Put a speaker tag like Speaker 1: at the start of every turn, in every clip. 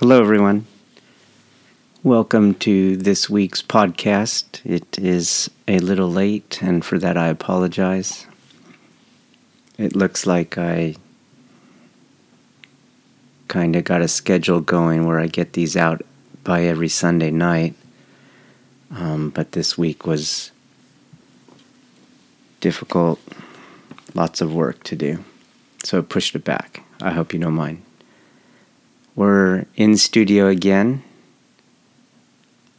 Speaker 1: Hello, everyone. Welcome to this week's podcast. It is a little late, and for that I apologize. It looks like I kind of got a schedule going where I get these out by every Sunday night, um, but this week was difficult, lots of work to do, so I pushed it back. I hope you don't mind. We're in studio again,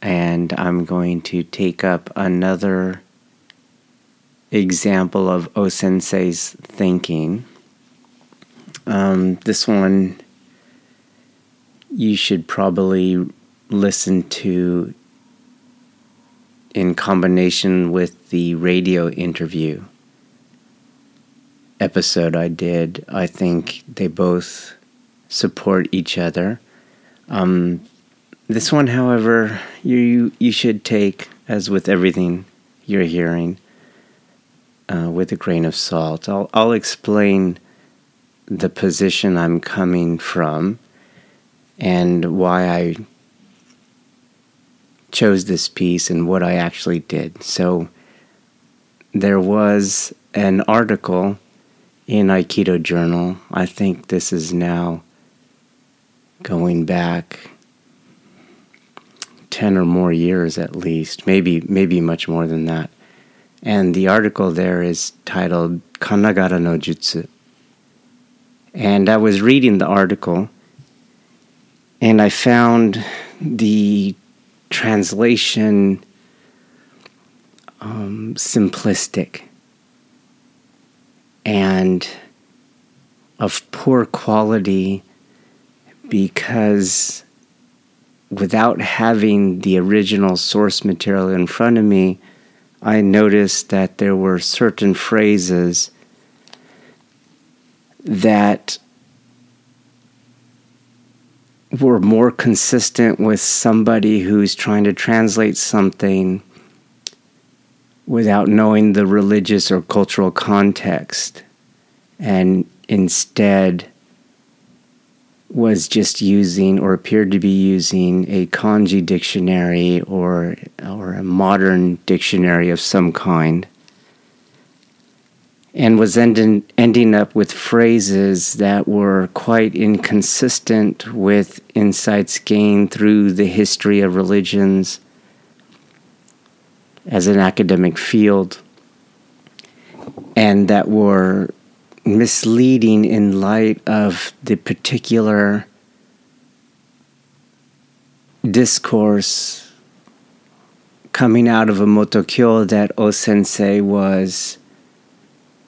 Speaker 1: and I'm going to take up another example of O Sensei's thinking. Um, this one you should probably listen to in combination with the radio interview episode I did. I think they both support each other. Um, this one, however, you you should take, as with everything you're hearing, uh, with a grain of salt. I'll I'll explain the position I'm coming from and why I chose this piece and what I actually did. So there was an article in Aikido Journal. I think this is now going back 10 or more years at least, maybe maybe much more than that. And the article there is titled Kanagara no Jutsu. And I was reading the article and I found the translation um, simplistic and of poor quality because without having the original source material in front of me, I noticed that there were certain phrases that were more consistent with somebody who's trying to translate something without knowing the religious or cultural context. And instead was just using or appeared to be using a kanji dictionary or or a modern dictionary of some kind and was ending, ending up with phrases that were quite inconsistent with insights gained through the history of religions as an academic field and that were misleading in light of the particular discourse coming out of Omotokyo that O Sensei was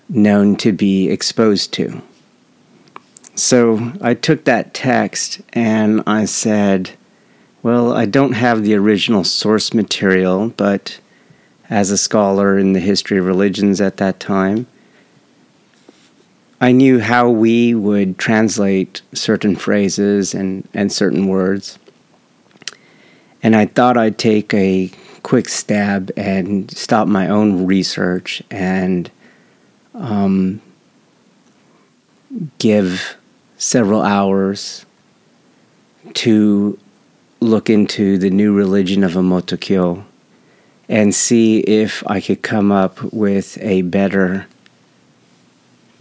Speaker 1: known to be exposed to. So I took that text and I said, well, I don't have the original source material, but as a scholar in the history of religions at that time, I knew how we would translate certain phrases and, and certain words. And I thought I'd take a quick stab and stop my own research and um, give several hours to look into the new religion of Omotokyo and see if I could come up with a better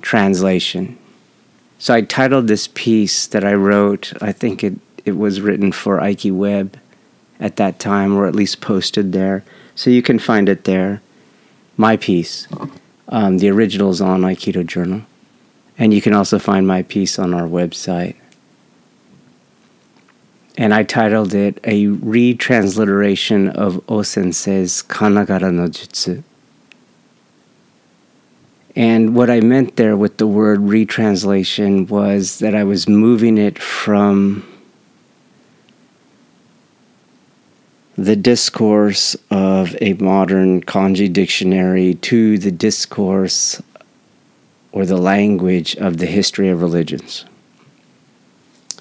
Speaker 1: translation. So I titled this piece that I wrote, I think it, it was written for Aiki Web at that time, or at least posted there. So you can find it there. My piece. Um, the original is on Aikido Journal. And you can also find my piece on our website. And I titled it A Retransliteration of O Sensei's Kanagara no Jutsu. And what I meant there with the word retranslation was that I was moving it from the discourse of a modern kanji dictionary to the discourse or the language of the history of religions.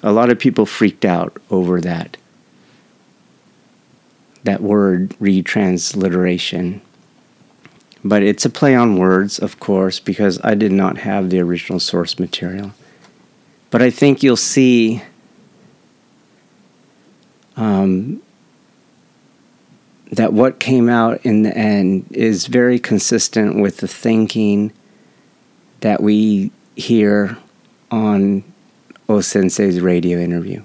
Speaker 1: A lot of people freaked out over that that word retransliteration. But it's a play on words, of course, because I did not have the original source material. But I think you'll see um, that what came out in the end is very consistent with the thinking that we hear on O Sensei's radio interview.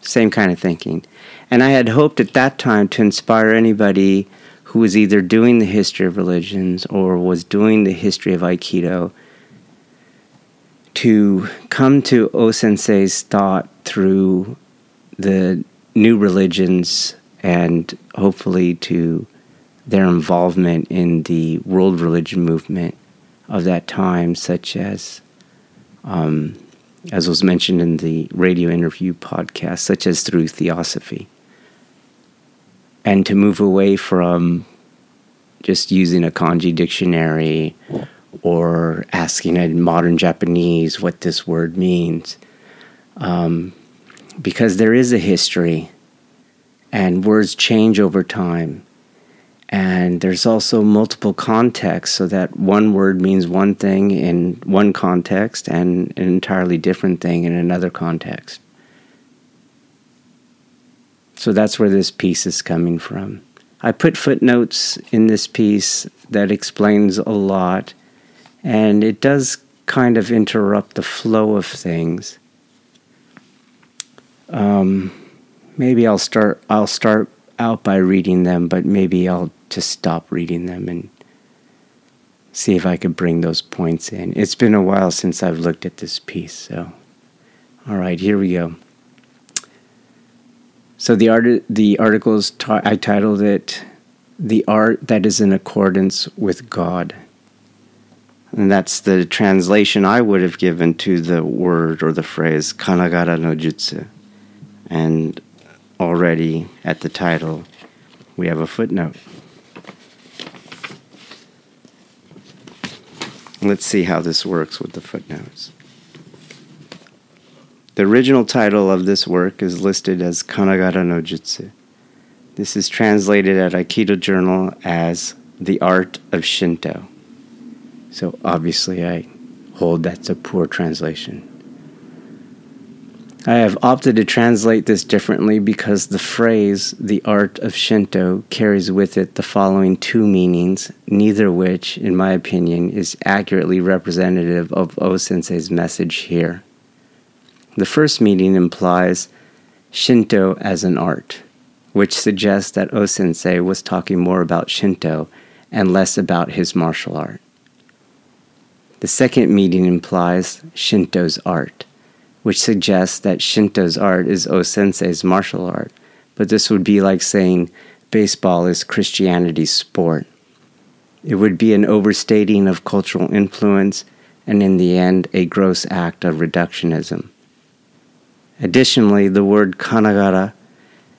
Speaker 1: Same kind of thinking. And I had hoped at that time to inspire anybody who was either doing the history of religions or was doing the history of Aikido to come to O Sensei's thought through the new religions and hopefully to their involvement in the world religion movement of that time, such as, um, as was mentioned in the radio interview podcast, such as through theosophy. And to move away from just using a kanji dictionary or asking in modern Japanese what this word means. Um, because there is a history and words change over time. And there's also multiple contexts, so that one word means one thing in one context and an entirely different thing in another context. So that's where this piece is coming from. I put footnotes in this piece that explains a lot, and it does kind of interrupt the flow of things. Um, maybe I'll start I'll start out by reading them, but maybe I'll just stop reading them and see if I could bring those points in. It's been a while since I've looked at this piece, so all right, here we go. So the art the articles I titled it "The Art That Is in Accordance with God." And that's the translation I would have given to the word or the phrase Kanagara no Jutsu. And already at the title, we have a footnote. Let's see how this works with the footnotes. The original title of this work is listed as Kanagara no Jutsu. This is translated at Aikido Journal as The Art of Shinto. So obviously, I hold that's a poor translation. I have opted to translate this differently because the phrase, the art of Shinto, carries with it the following two meanings, neither which, in my opinion, is accurately representative of O Sensei's message here. The first meaning implies Shinto as an art, which suggests that O Sensei was talking more about Shinto and less about his martial art. The second meaning implies Shinto's art which suggests that Shinto's art is O Sensei's martial art, but this would be like saying baseball is Christianity's sport. It would be an overstating of cultural influence and, in the end, a gross act of reductionism. Additionally, the word kanagara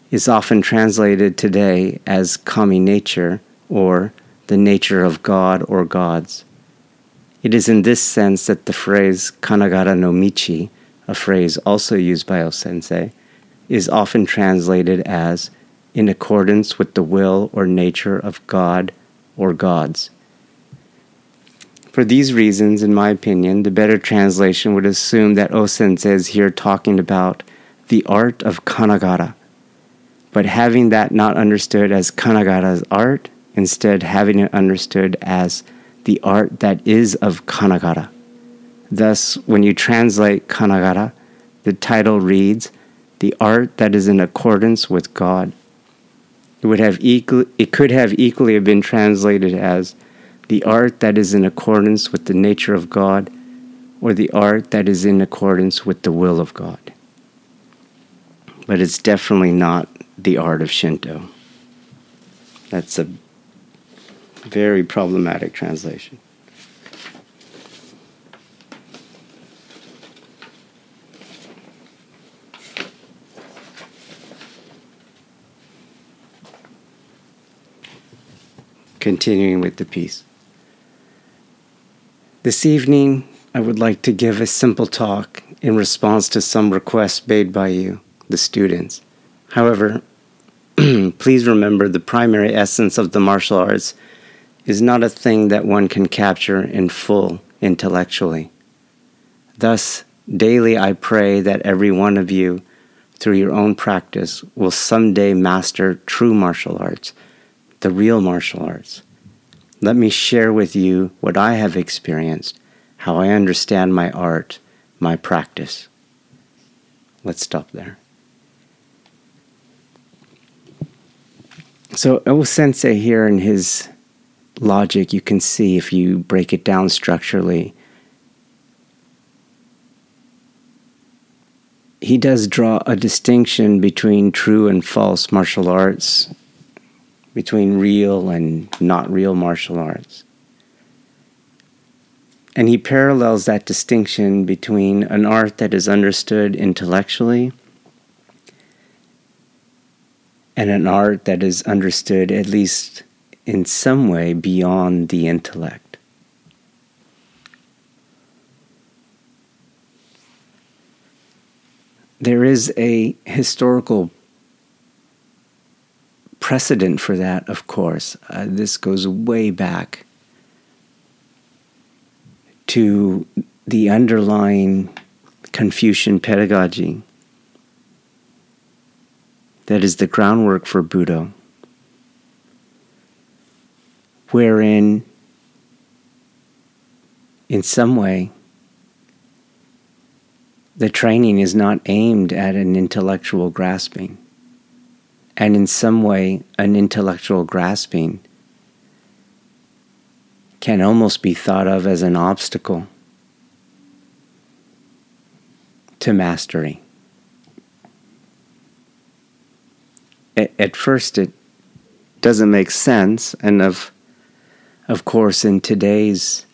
Speaker 1: is often translated today as kami nature or the nature of God or gods. It is in this sense that the phrase kanagara no michi a phrase also used by O Sensei, is often translated as in accordance with the will or nature of God or gods. For these reasons, in my opinion, the better translation would assume that O Sensei is here talking about the art of Kanagara, but having that not understood as Kanagara's art, instead having it understood as the art that is of Kanagara. Thus, when you translate Kanagara, the title reads, The Art That Is in Accordance with God. It, would have equal, it could have equally been translated as the art that is in accordance with the nature of God, or the art that is in accordance with the will of God. But it's definitely not the art of Shinto. That's a Very problematic translation. Continuing with the piece. This evening, I would like to give a simple talk in response to some requests made by you, the students. However, please remember the primary essence of the martial arts is not a thing that one can capture in full intellectually. Thus, daily I pray that every one of you, through your own practice, will someday master true martial arts, the real martial arts. Let me share with you what I have experienced, how I understand my art, my practice. Let's stop there. So, O Sensei here in his logic, you can see if you break it down structurally, he does draw a distinction between true and false martial arts, between real and not real martial arts. And he parallels that distinction between an art that is understood intellectually and an art that is understood, at least in some way, beyond the intellect. There is a historical precedent for that, of course. Uh, this goes way back to the underlying Confucian pedagogy that is the groundwork for Budo, wherein, in some way, the training is not aimed at an intellectual grasping. And in some way, an intellectual grasping can almost be thought of as an obstacle to mastery. at first it doesn't make sense and of of course in today's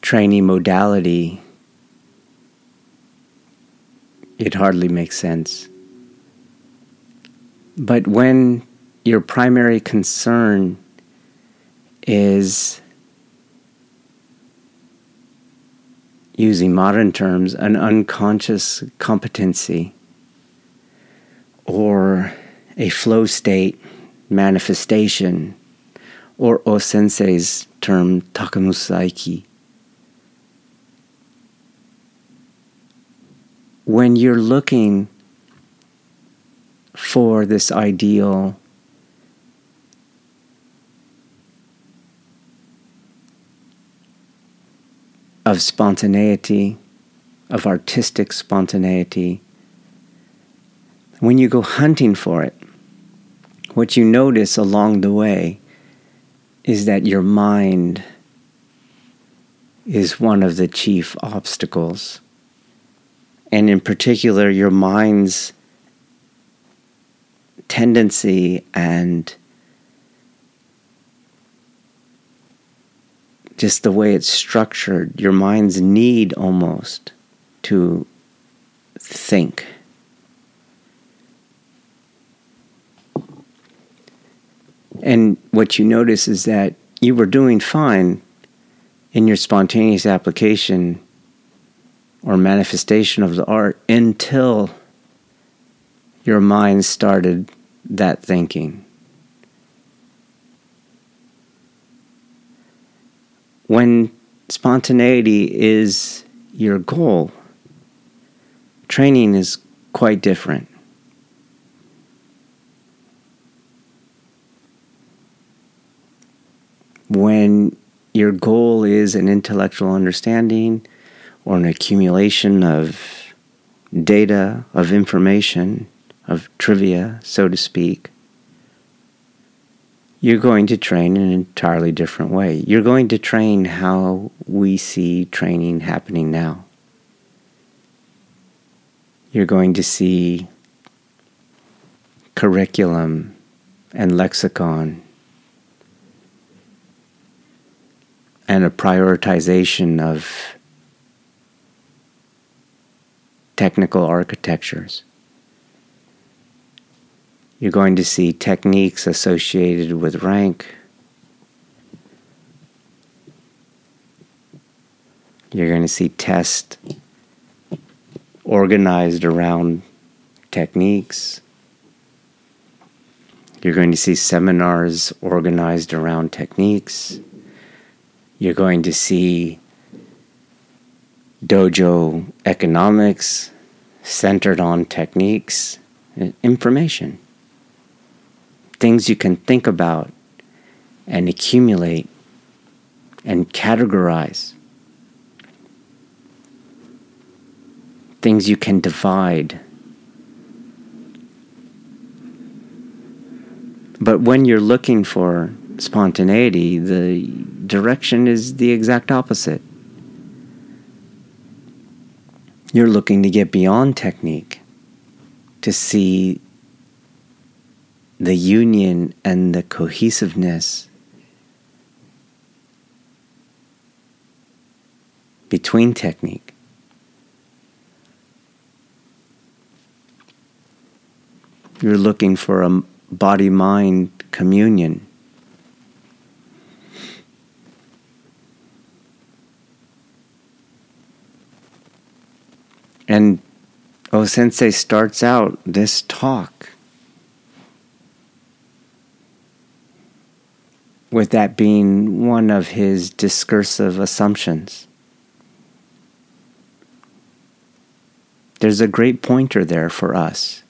Speaker 1: training modality it hardly makes sense but when your primary concern is using modern terms, an unconscious competency or a flow state manifestation, or O Sensei's term, takemusu aiki. When you're looking for this ideal of spontaneity, of artistic spontaneity. When you go hunting for it, what you notice along the way is that your mind is one of the chief obstacles. And in particular, your mind's tendency and just the way it's structured, your mind's need almost to think. And what you notice is that you were doing fine in your spontaneous application or manifestation of the art until your mind started that thinking. when spontaneity is your goal, training is quite different. When your goal is an intellectual understanding or an accumulation of data, of information, of trivia, so to speak, you're going to train in an entirely different way. You're going to train how we see training happening now. You're going to see curriculum and lexicon and a prioritization of technical architectures. You're going to see techniques associated with rank. You're going to see tests organized around techniques. You're going to see seminars organized around techniques. You're going to see dojo economics centered on techniques uh, information. Things you can think about and accumulate and categorize. Things you can divide. But when you're looking for spontaneity, the direction is the exact opposite. You're looking to get beyond technique to see the union and the cohesiveness between technique. You're looking for a body mind communion. And O Sensei starts out this talk with that being one of his discursive assumptions. There's a great pointer there for us.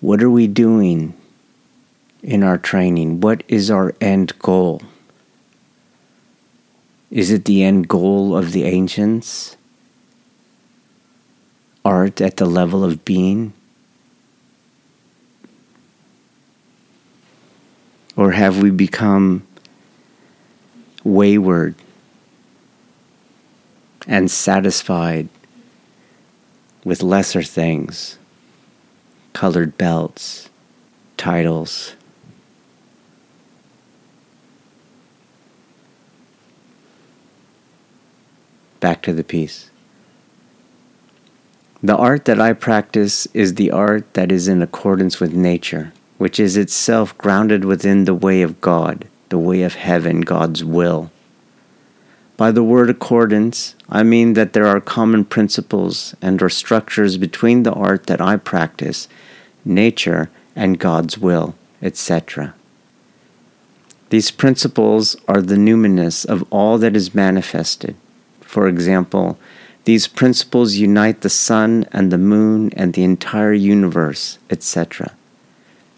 Speaker 1: What are we doing in our training? What is our end goal? Is it the end goal of the ancients? Art at the level of being? Or have we become wayward and satisfied with lesser things, colored belts, titles? Back to the piece. The art that I practice is the art that is in accordance with nature, which is itself grounded within the way of God, the way of heaven, God's will. By the word accordance, I mean that there are common principles and or structures between the art that I practice, nature, and God's will, etc. These principles are the numinous of all that is manifested. For example, these principles unite the sun and the moon and the entire universe, etc.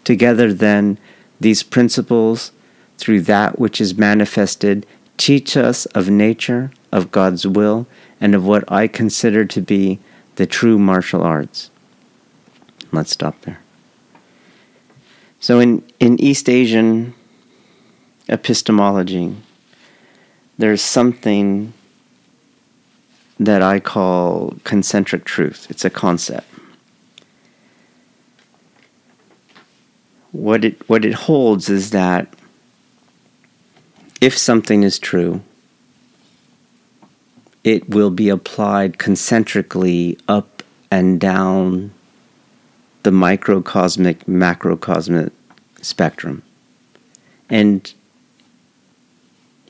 Speaker 1: Together, then, these principles, through that which is manifested, teach us of nature, of God's will, and of what I consider to be the true martial arts. Let's stop there. So, in, in East Asian epistemology, there's something that I call concentric truth. It's a concept. What it what it holds is that if something is true, it will be applied concentrically up and down the microcosmic macrocosmic spectrum. And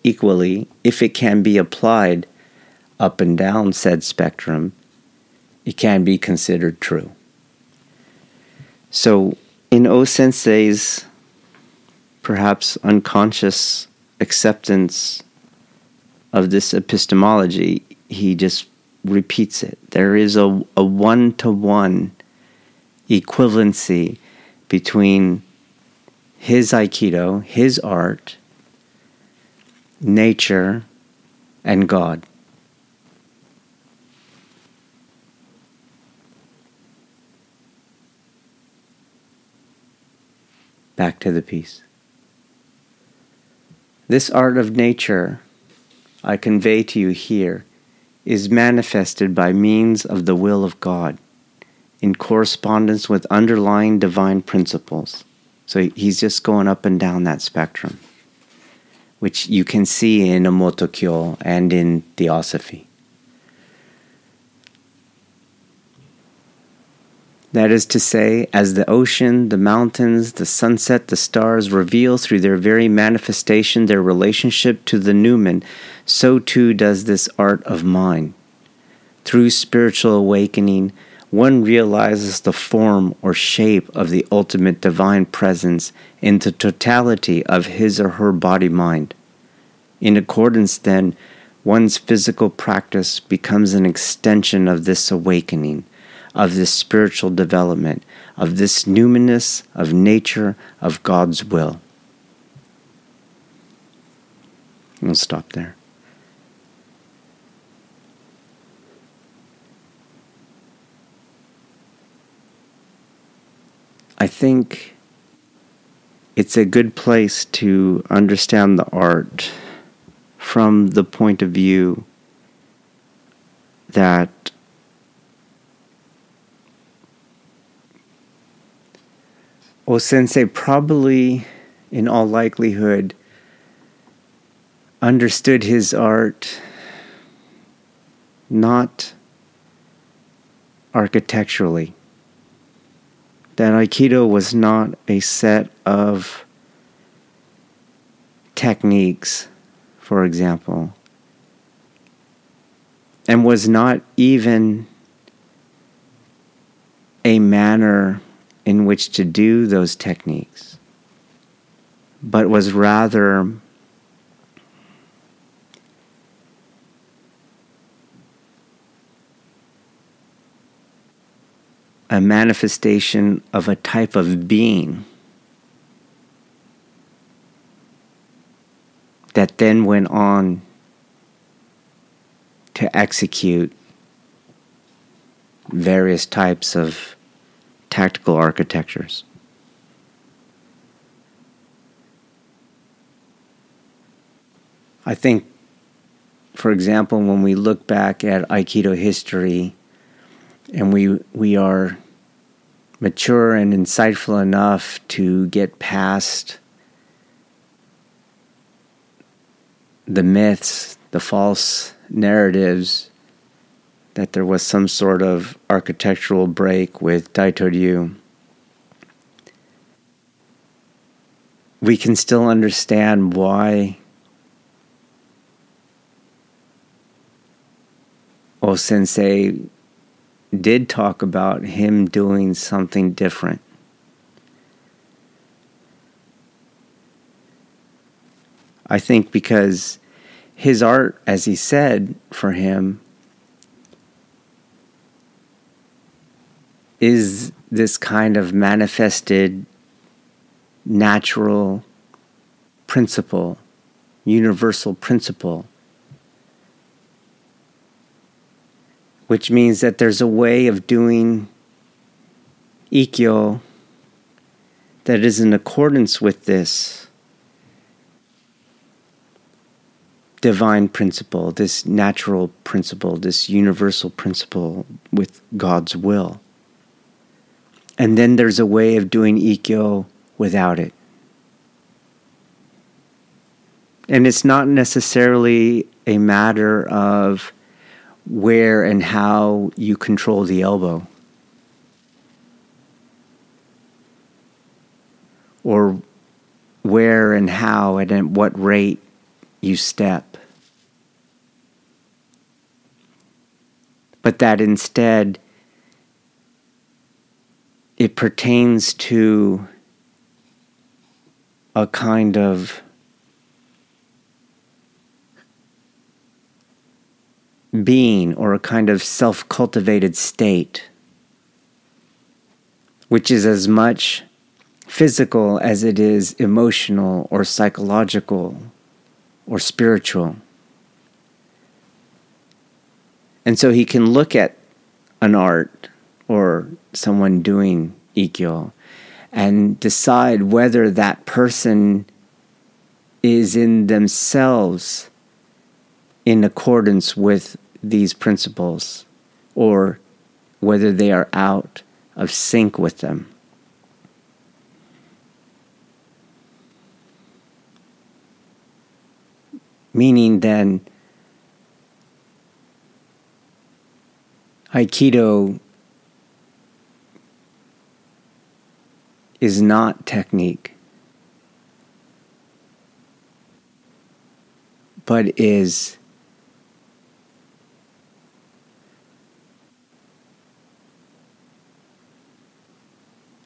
Speaker 1: equally, if it can be applied up and down said spectrum, it can be considered true. So, in O Sensei's perhaps unconscious acceptance of this epistemology, he just repeats it. There is a, one to one equivalency between his Aikido, his art, nature, and God. Back to the piece. This art of nature I convey to you here is manifested by means of the will of God in correspondence with underlying divine principles, So he's just going up and down that spectrum, which you can see in Omotokyo and in Theosophy. That is to say, as the ocean, the mountains, the sunset, the stars reveal through their very manifestation their relationship to the numen, so too does this art of mine. Through spiritual awakening, one realizes the form or shape of the ultimate divine presence in the totality of his or her body mind. In accordance, then, one's physical practice becomes an extension of this awakening of this spiritual development, of this numinous of nature, of God's will. We'll stop there. I think it's a good place to understand the art from the point of view that O Sensei probably, in all likelihood, understood his art not architecturally. That Aikido was not a set of techniques, for example, and was not even a manner in which to do those techniques, but was rather a manifestation of a type of being that then went on to execute various types of tactical architectures. I think, for example, when we look back at Aikido history and we, we are mature and insightful enough to get past the myths, the false narratives that there was some sort of architectural break with Daitoryu. We can still understand why O Sensei did talk about him doing something different. I think because his art, as he said, for him is this kind of manifested natural principle, universal principle, which means that there's a way of doing ikkyo that is in accordance with this divine principle, this natural principle, this universal principle with God's will. And then there's a way of doing ikkyo without it. And it's not necessarily a matter of where and how you control the elbow. Or where and how and at what rate you step. But that instead it pertains to a kind of being or a kind of self cultivated state, which is as much physical as it is emotional or psychological or spiritual. And so he can look at an art or someone doing ikkyo and decide whether that person is in themselves in accordance with these principles or whether they are out of sync with them. Meaning, then, Aikido is not technique, but is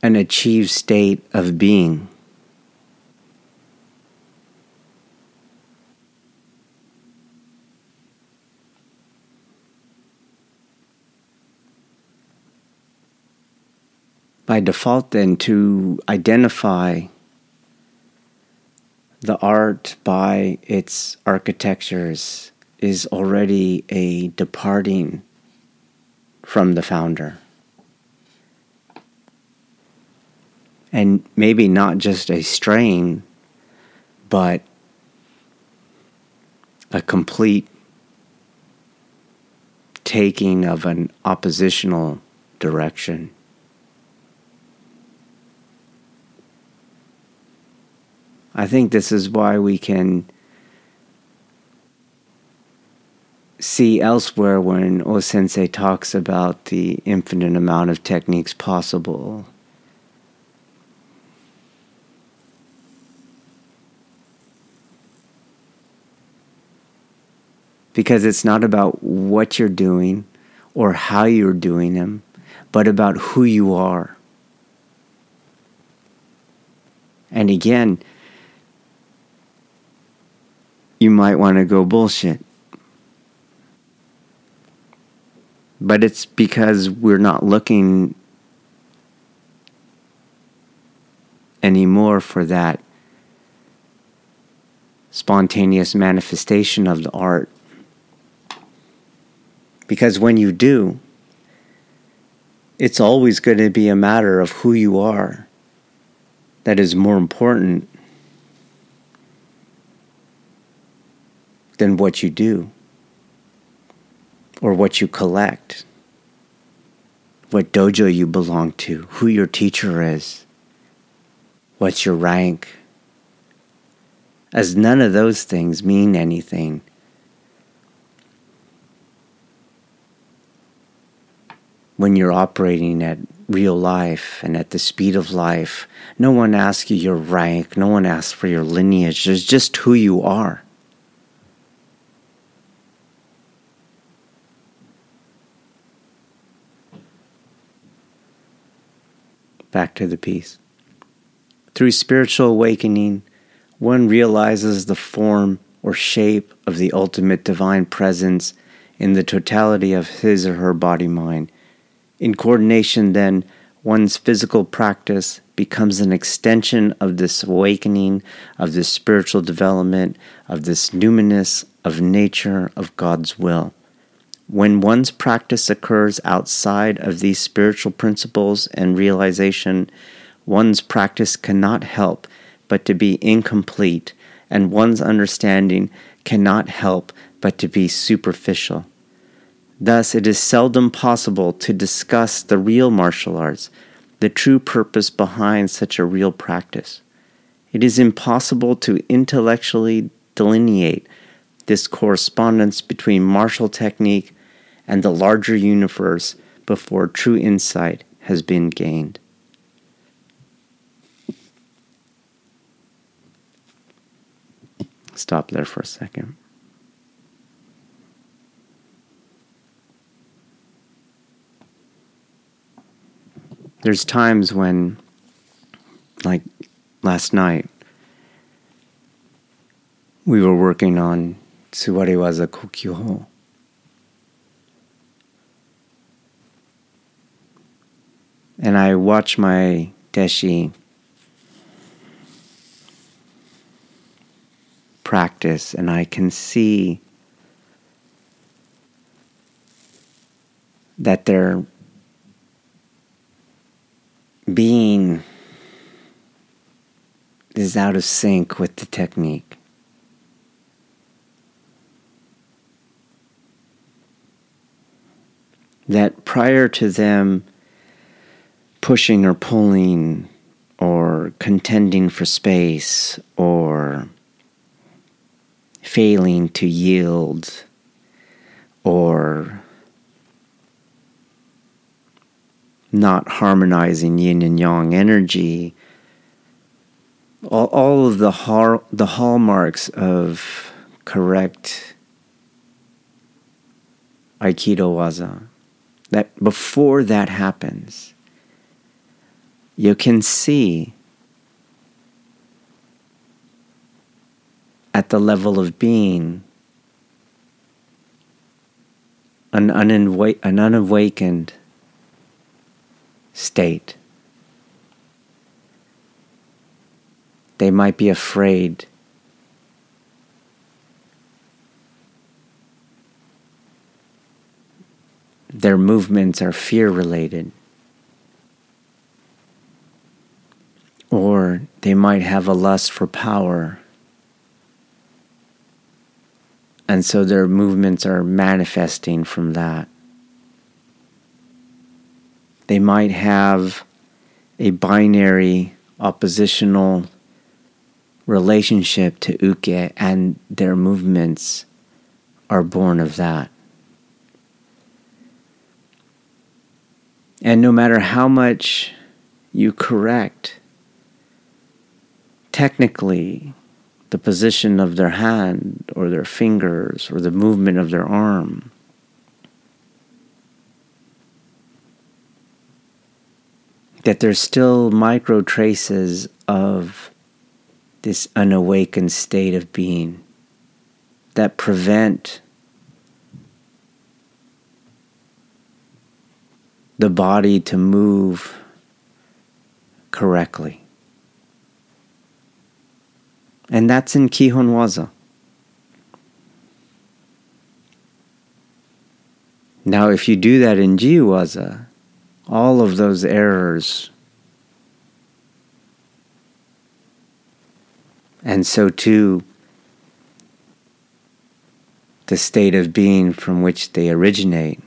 Speaker 1: an achieved state of being. By default, then, to identify the art by its architectures is already a departing from the founder. and maybe not just a strain, but a complete taking of an oppositional direction. I think this is why we can see elsewhere when O Sensei talks about the infinite amount of techniques possible because it's not about what you're doing or how you're doing them, but about who you are. And again, you might want to go bullshit. But it's because we're not looking anymore for that spontaneous manifestation of the art. Because when you do, it's always going to be a matter of who you are that is more important than what you do or what you collect, what dojo you belong to, who your teacher is, what's your rank. As none of those things mean anything when you're operating at real life and at the speed of life, no one asks you your rank, no one asks for your lineage. There's just who you are. Back to the piece. Through spiritual awakening, one realizes the form or shape of the ultimate divine presence in the totality of his or her body mind in coordination, then, one's physical practice becomes an extension of this awakening, of this spiritual development, of this numinous of nature, of God's will. When one's practice occurs outside of these spiritual principles and realization, one's practice cannot help but to be incomplete, and one's understanding cannot help but to be superficial. Thus, it is seldom possible to discuss the real martial arts, the true purpose behind such a real practice. It is impossible to intellectually delineate this correspondence between martial technique and the larger universe before true insight has been gained. Stop there for a second. there's times when, like last night, we were working on Suwariwaza Kokyu And I watch my deshi practice and I can see that they're being is out of sync with the technique. That prior to them pushing or pulling or contending for space or failing to yield or not harmonizing yin and yang energy all, all of the har- the hallmarks of correct aikido waza. That before that happens you can see at the level of being an, unawa- an unawakened state. They might be afraid. Their movements are fear related. Or they might have a lust for power. And so their movements are manifesting from that. They might have a binary oppositional relationship to uke, and their movements are born of that. And no matter how much you correct, technically, the position of their hand or their fingers or the movement of their arm, that there's still micro traces of this unawakened state of being that prevent the body to move correctly. And that's in Kihon Waza. Now, if you do that in Jiwaza, all of those errors, and so too the state of being from which they originate,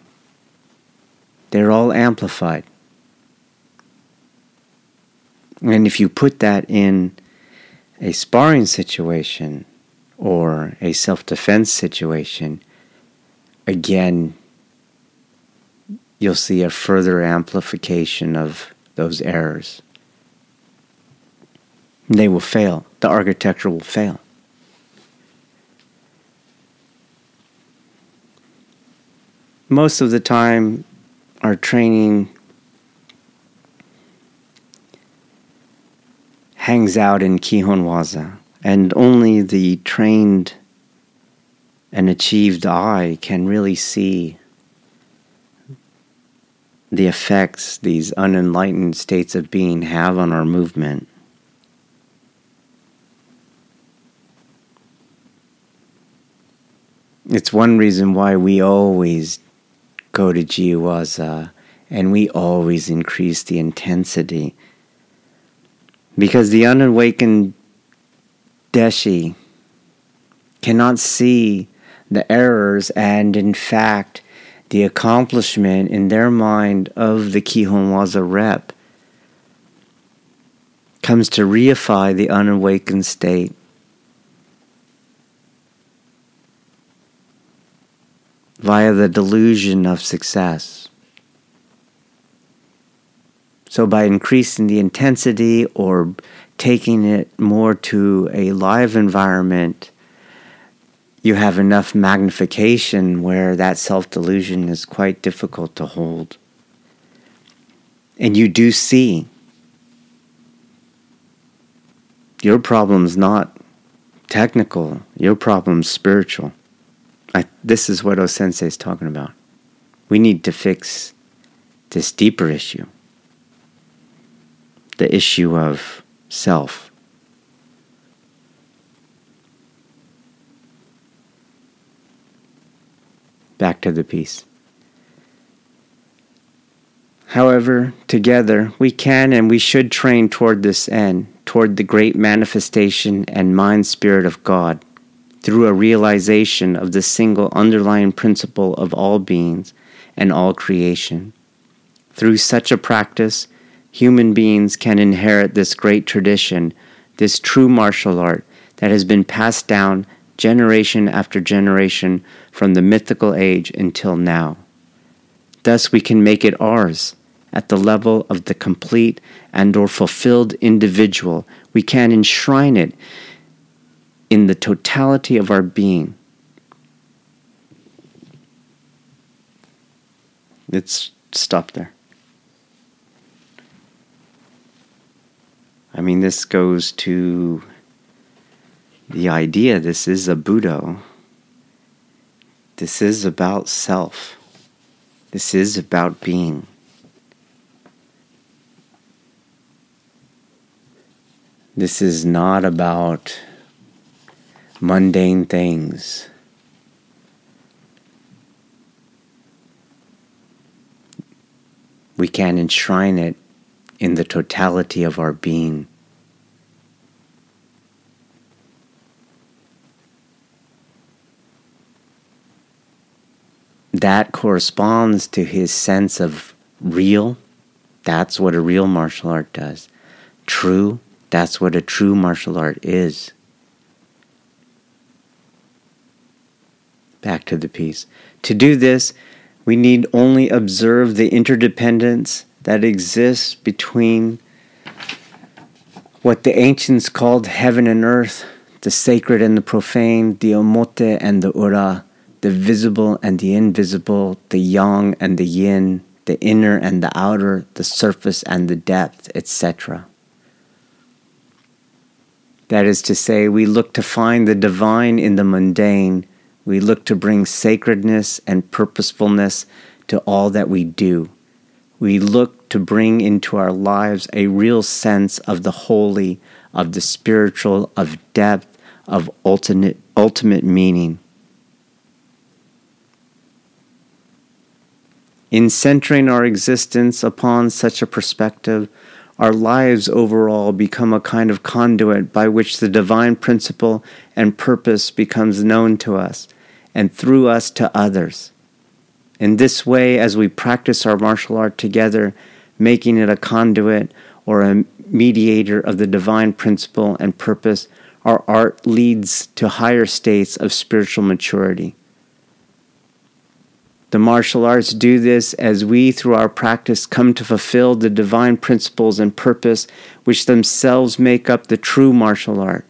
Speaker 1: they're all amplified. And if you put that in a sparring situation or a self defense situation, again, you'll see a further amplification of those errors. They will fail. The architecture will fail. Most of the time, our training hangs out in Kihon Waza, and only the trained and achieved eye can really see the effects these unenlightened states of being have on our movement. It's one reason why we always go to Jiwaza and we always increase the intensity. Because the unawakened Deshi cannot see the errors and, in fact, the accomplishment in their mind of the Kihon Waza rep comes to reify the unawakened state. Via the delusion of success. So, by increasing the intensity or taking it more to a live environment, you have enough magnification where that self delusion is quite difficult to hold. And you do see your problem's not technical, your problem's spiritual. I, this is what O Sensei is talking about. We need to fix this deeper issue the issue of self. back to the piece. However, together we can and we should train toward this end, toward the great manifestation and mind spirit of God, through a realization of the single underlying principle of all beings and all creation. Through such a practice, human beings can inherit this great tradition, this true martial art that has been passed down generation after generation from the mythical age until now. Thus we can make it ours at the level of the complete and or fulfilled individual. We can enshrine it in the totality of our being. Let's stop there. I mean, this goes to the idea this is a Buddha. This is about self. This is about being. This is not about mundane things. We can enshrine it in the totality of our being. That corresponds to his sense of real. That's what a real martial art does. True. That's what a true martial art is. Back to the piece. To do this, we need only observe the interdependence that exists between what the ancients called heaven and earth, the sacred and the profane, the omote and the ura, the visible and the invisible, the yang and the yin, the inner and the outer, the surface and the depth, etc. That is to say, we look to find the divine in the mundane, we look to bring sacredness and purposefulness to all that we do we look to bring into our lives a real sense of the holy, of the spiritual, of depth, of ultimate, ultimate meaning. In centering our existence upon such a perspective, our lives overall become a kind of conduit by which the divine principle and purpose becomes known to us, and through us to others. In this way, as we practice our martial art together, making it a conduit or a mediator of the divine principle and purpose, our art leads to higher states of spiritual maturity. The martial arts do this as we, through our practice, come to fulfill the divine principles and purpose which themselves make up the true martial art.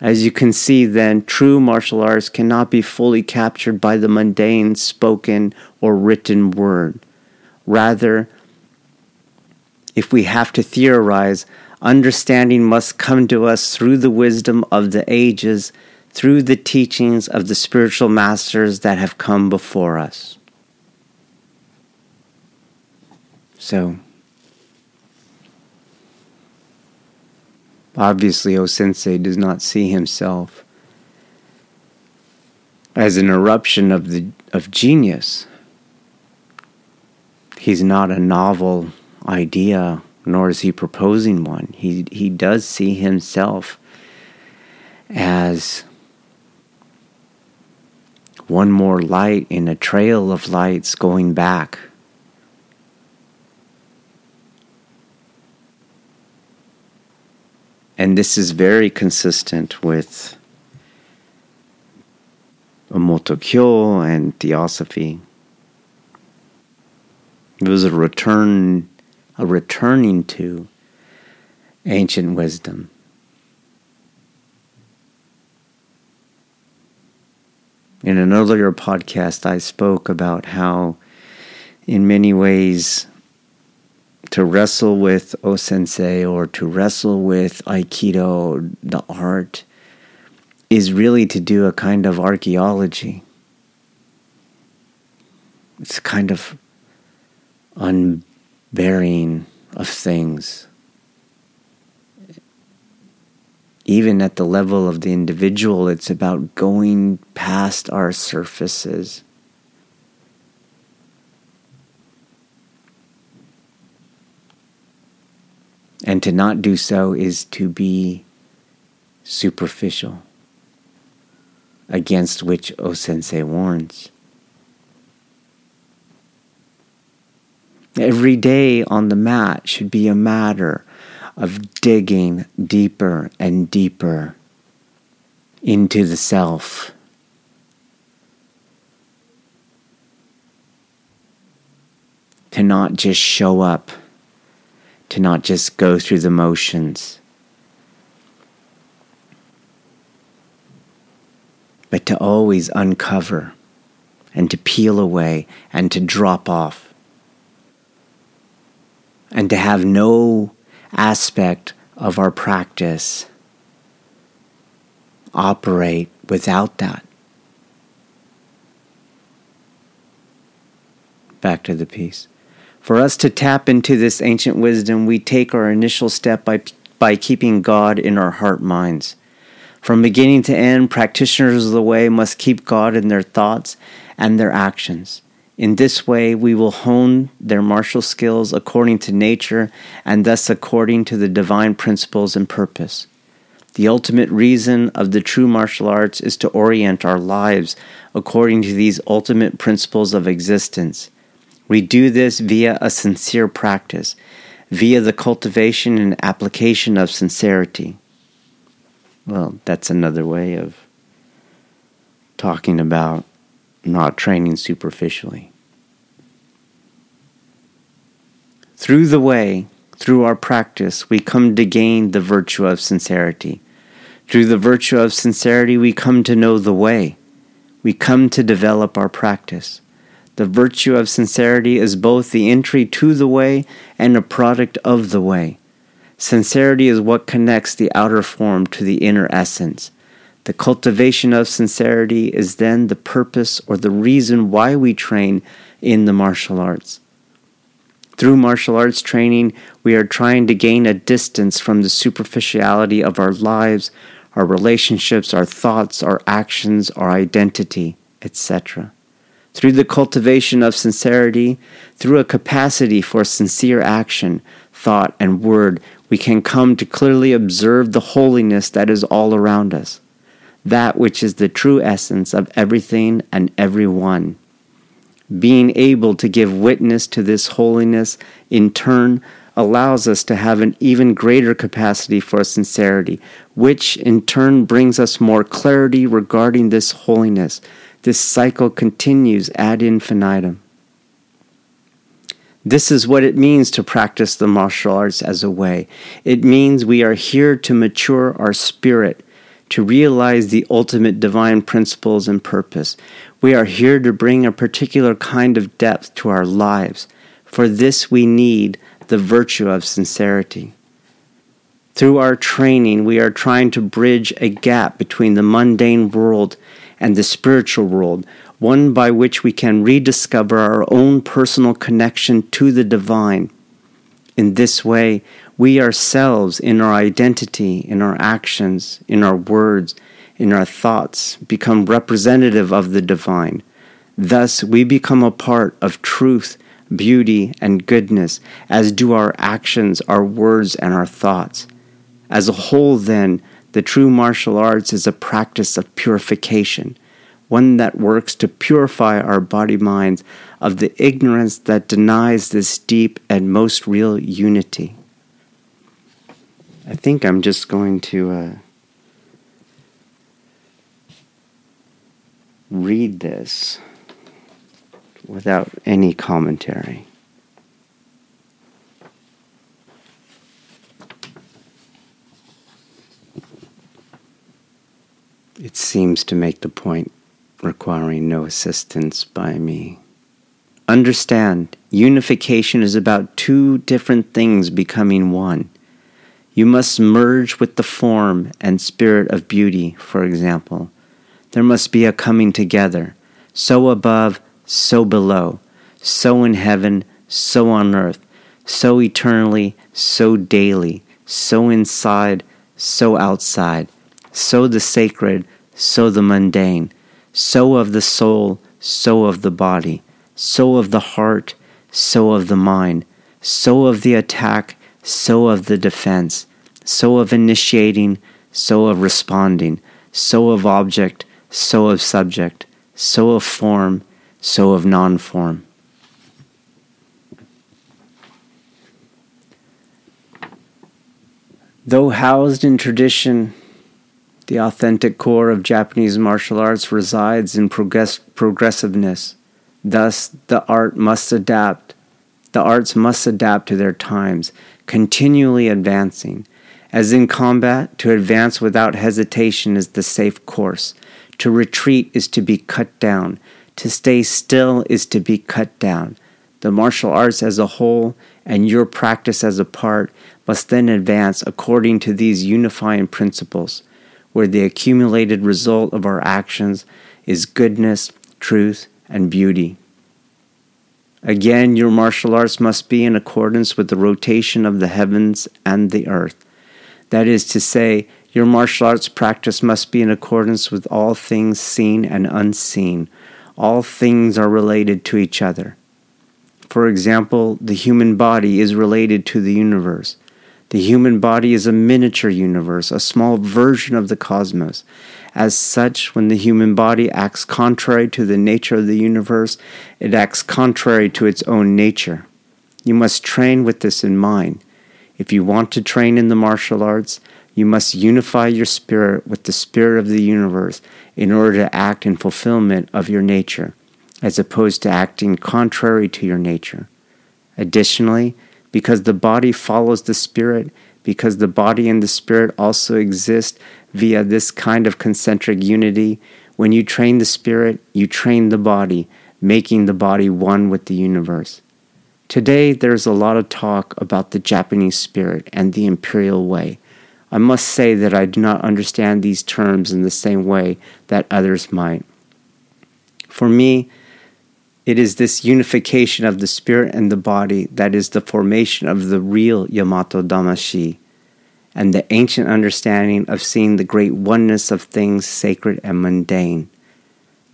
Speaker 1: As you can see, then, true martial arts cannot be fully captured by the mundane spoken or written word. Rather, if we have to theorize, understanding must come to us through the wisdom of the ages, through the teachings of the spiritual masters that have come before us. So, Obviously, O Sensei does not see himself as an eruption of the of genius. He's not a novel idea, nor is he proposing one. He he does see himself as one more light in a trail of lights going back And this is very consistent with Omotokyo and Theosophy. It was a return, a returning to ancient wisdom. In an earlier podcast, I spoke about how, in many ways, to wrestle with O Sensei or to wrestle with Aikido, the art, is really to do a kind of archaeology. It's a kind of unburying of things. Even at the level of the individual, it's about going past our surfaces And to not do so is to be superficial, against which O Sensei warns. Every day on the mat should be a matter of digging deeper and deeper into the self. To not just show up, to not just go through the motions, but to always uncover and to peel away and to drop off and to have no aspect of our practice operate without that. Back to the piece. For us to tap into this ancient wisdom, we take our initial step by, by keeping God in our heart minds. From beginning to end, practitioners of the way must keep God in their thoughts and their actions. In this way, we will hone their martial skills according to nature and thus according to the divine principles and purpose. The ultimate reason of the true martial arts is to orient our lives according to these ultimate principles of existence. We do this via a sincere practice, via the cultivation and application of sincerity. Well, that's another way of talking about not training superficially. Through the way, through our practice, we come to gain the virtue of sincerity. Through the virtue of sincerity, we come to know the way. We come to develop our practice. The virtue of sincerity is both the entry to the way and a product of the way. Sincerity is what connects the outer form to the inner essence. The cultivation of sincerity is then the purpose or the reason why we train in the martial arts. Through martial arts training, we are trying to gain a distance from the superficiality of our lives, our relationships, our thoughts, our actions, our identity, etc. Through the cultivation of sincerity, through a capacity for sincere action, thought, and word, we can come to clearly observe the holiness that is all around us, that which is the true essence of everything and everyone. Being able to give witness to this holiness in turn allows us to have an even greater capacity for sincerity, which in turn brings us more clarity regarding this holiness. This cycle continues ad infinitum. This is what it means to practice the martial arts as a way. It means we are here to mature our spirit, to realize the ultimate divine principles and purpose. We are here to bring a particular kind of depth to our lives. For this, we need the virtue of sincerity. Through our training, we are trying to bridge a gap between the mundane world and the spiritual world, one by which we can rediscover our own personal connection to the divine. In this way, we ourselves, in our identity, in our actions, in our words, in our thoughts, become representative of the divine. Thus, we become a part of truth, beauty, and goodness, as do our actions, our words, and our thoughts. As a whole, then, the true martial arts is a practice of purification one that works to purify our body minds of the ignorance that denies this deep and most real unity. I think I'm just going to uh, read this without any commentary. It seems to make the point requiring no assistance by me. Understand, unification is about two different things becoming one. You must merge with the form and spirit of beauty, for example. There must be a coming together, so above, so below, so in heaven, so on earth, so eternally, so daily, so inside, so outside, so the sacred, so the mundane, so of the soul, so of the body, so of the heart, so of the mind, so of the attack, so of the defense, so of initiating, so of responding, so of object, so of subject, so of form, so of non form. Though housed in tradition, The authentic core of Japanese martial arts resides in progress- progressiveness. Thus, the art must adapt. The arts must adapt to their times, continually advancing. As in combat, to advance without hesitation is the safe course. To retreat is to be cut down. To stay still is to be cut down. The martial arts as a whole and your practice as a part must then advance according to these unifying principles where the accumulated result of our actions is goodness, truth, and beauty. Again, your martial arts must be in accordance with the rotation of the heavens and the earth. That is to say, your martial arts practice must be in accordance with all things seen and unseen. All things are related to each other. For example, the human body is related to the universe. The human body is a miniature universe, a small version of the cosmos. As such, when the human body acts contrary to the nature of the universe, it acts contrary to its own nature. You must train with this in mind. If you want to train in the martial arts, you must unify your spirit with the spirit of the universe in order to act in fulfillment of your nature, as opposed to acting contrary to your nature. Additionally, because the body follows the spirit, because the body and the spirit also exist via this kind of concentric unity. When you train the spirit, you train the body, making the body one with the universe. Today, there's a lot of talk about the Japanese spirit and the imperial way. I must say that I do not understand these terms in the same way that others might. For me, it is this unification of the spirit and the body that is the formation of the real Yamato Damashi, and the ancient understanding of seeing the great oneness of things sacred and mundane.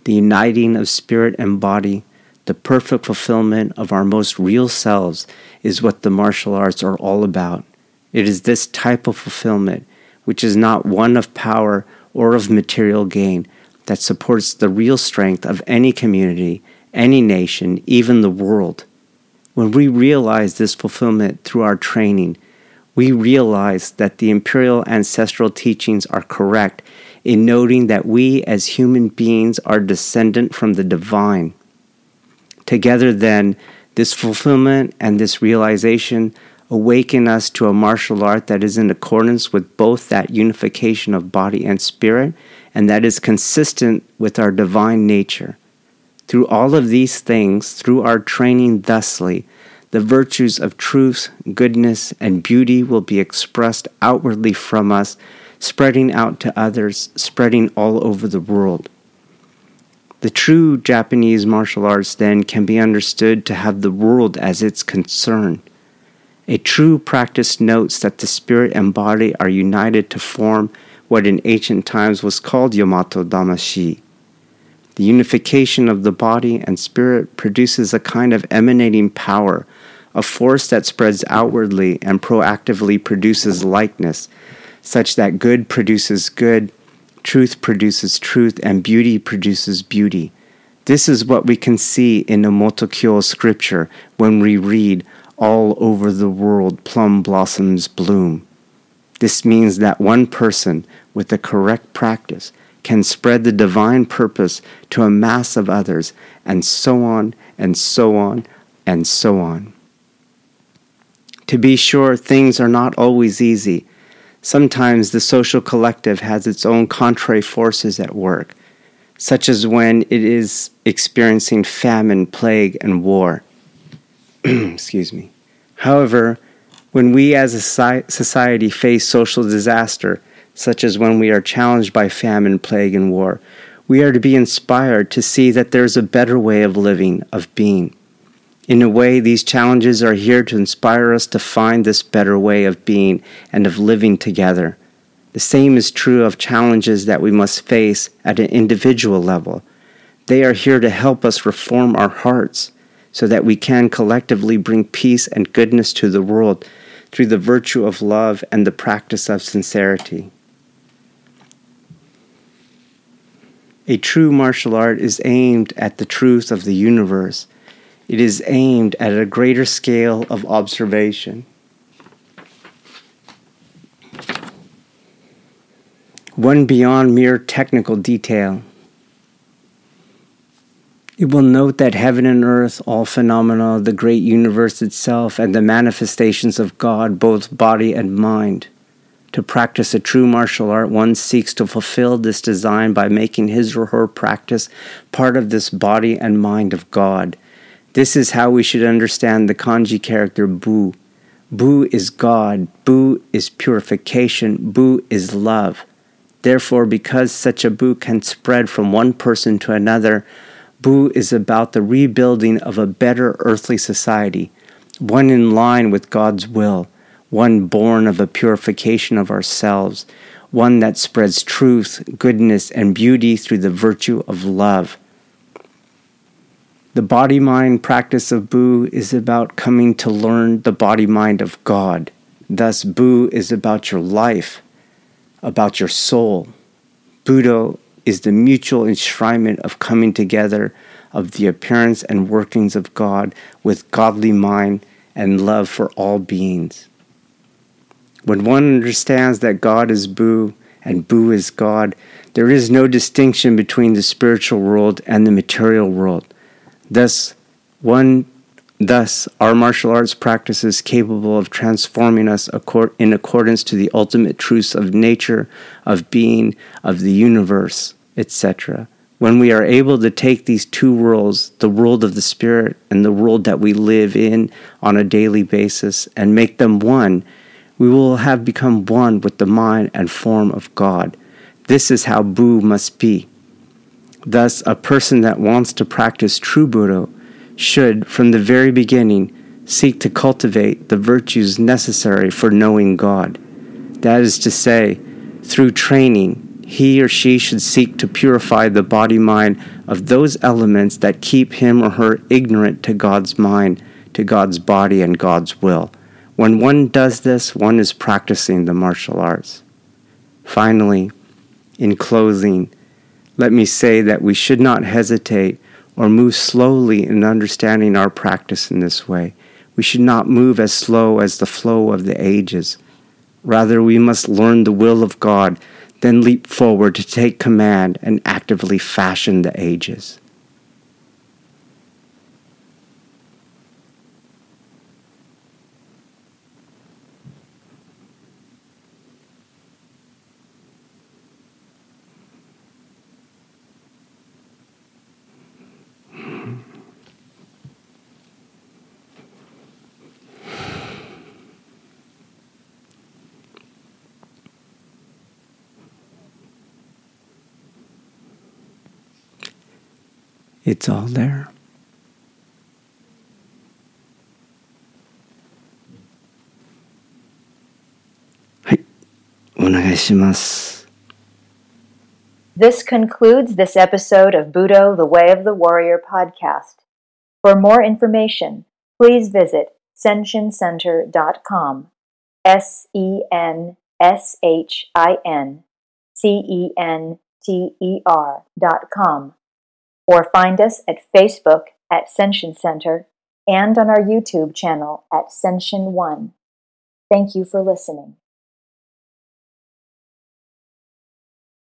Speaker 1: The uniting of spirit and body, the perfect fulfillment of our most real selves, is what the martial arts are all about. It is this type of fulfillment, which is not one of power or of material gain, that supports the real strength of any community any nation, even the world. When we realize this fulfillment through our training, we realize that the imperial ancestral teachings are correct in noting that we as human beings are descendant from the divine. Together, then, this fulfillment and this realization awaken us to a martial art that is in accordance with both that unification of body and spirit and that is consistent with our divine nature. Through all of these things, through our training thusly, the virtues of truth, goodness, and beauty will be expressed outwardly from us, spreading out to others, spreading all over the world. The true Japanese martial arts then can be understood to have the world as its concern. A true practice notes that the spirit and body are united to form what in ancient times was called Yamato Damashi. The unification of the body and spirit produces a kind of emanating power, a force that spreads outwardly and proactively produces likeness, such that good produces good, truth produces truth, and beauty produces beauty. This is what we can see in the Omotokyo scripture when we read, All over the world plum blossoms bloom. This means that one person with the correct practice can spread the divine purpose to a mass of others, and so on, and so on, and so on. To be sure, things are not always easy. Sometimes the social collective has its own contrary forces at work, such as when it is experiencing famine, plague, and war. Excuse me. However, when we as a society face social disaster, such as when we are challenged by famine, plague, and war. We are to be inspired to see that there is a better way of living, of being. In a way, these challenges are here to inspire us to find this better way of being and of living together. The same is true of challenges that we must face at an individual level. They are here to help us reform our hearts so that we can collectively bring peace and goodness to the world through the virtue of love and the practice of sincerity. A true martial art is aimed at the truth of the universe. It is aimed at a greater scale of observation. one beyond mere technical detail. It will note that heaven and earth, all phenomena, the great universe itself, and the manifestations of God, both body and mind. To practice a true martial art, one seeks to fulfill this design by making his or her practice part of this body and mind of God. This is how we should understand the kanji character Bu. Bu is God, Bu is purification, Bu is love. Therefore, because such a Bu can spread from one person to another, Bu is about the rebuilding of a better earthly society, one in line with God's will, one born of a purification of ourselves, one that spreads truth, goodness, and beauty through the virtue of love. The body mind practice of Bu is about coming to learn the body mind of God. Thus, Bu is about your life, about your soul. Budo is the mutual enshrinement of coming together of the appearance and workings of God with godly mind and love for all beings. When one understands that God is Bu and Bu is God, there is no distinction between the spiritual world and the material world. Thus, one Thus, our martial arts practice is capable of transforming us in accordance to the ultimate truths of nature, of being, of the universe etc. When we are able to take these two worlds, the world of the spirit and the world that we live in on a daily basis, and make them one, we will have become one with the mind and form of God. This is how Bu must be. Thus, a person that wants to practice true Budo should, from the very beginning, seek to cultivate the virtues necessary for knowing God. That is to say, through training, he or she should seek to purify the body mind of those elements that keep him or her ignorant to God's mind, to God's body, and God's will. When one does this, one is practicing the martial arts. Finally, in closing, let me say that we should not hesitate or move slowly in understanding our practice in this way. We should not move as slow as the flow of the ages. Rather, we must learn the will of God then leap forward to take command and actively fashion the ages. It's all there.
Speaker 2: This concludes this episode of Budo, the Way of the Warrior podcast. For more information, please visit senshincenter.com. S E N S H I N C E N T E R dot com or find us at Facebook at Senshin Center and on our YouTube channel at Senshin One. Thank you for listening.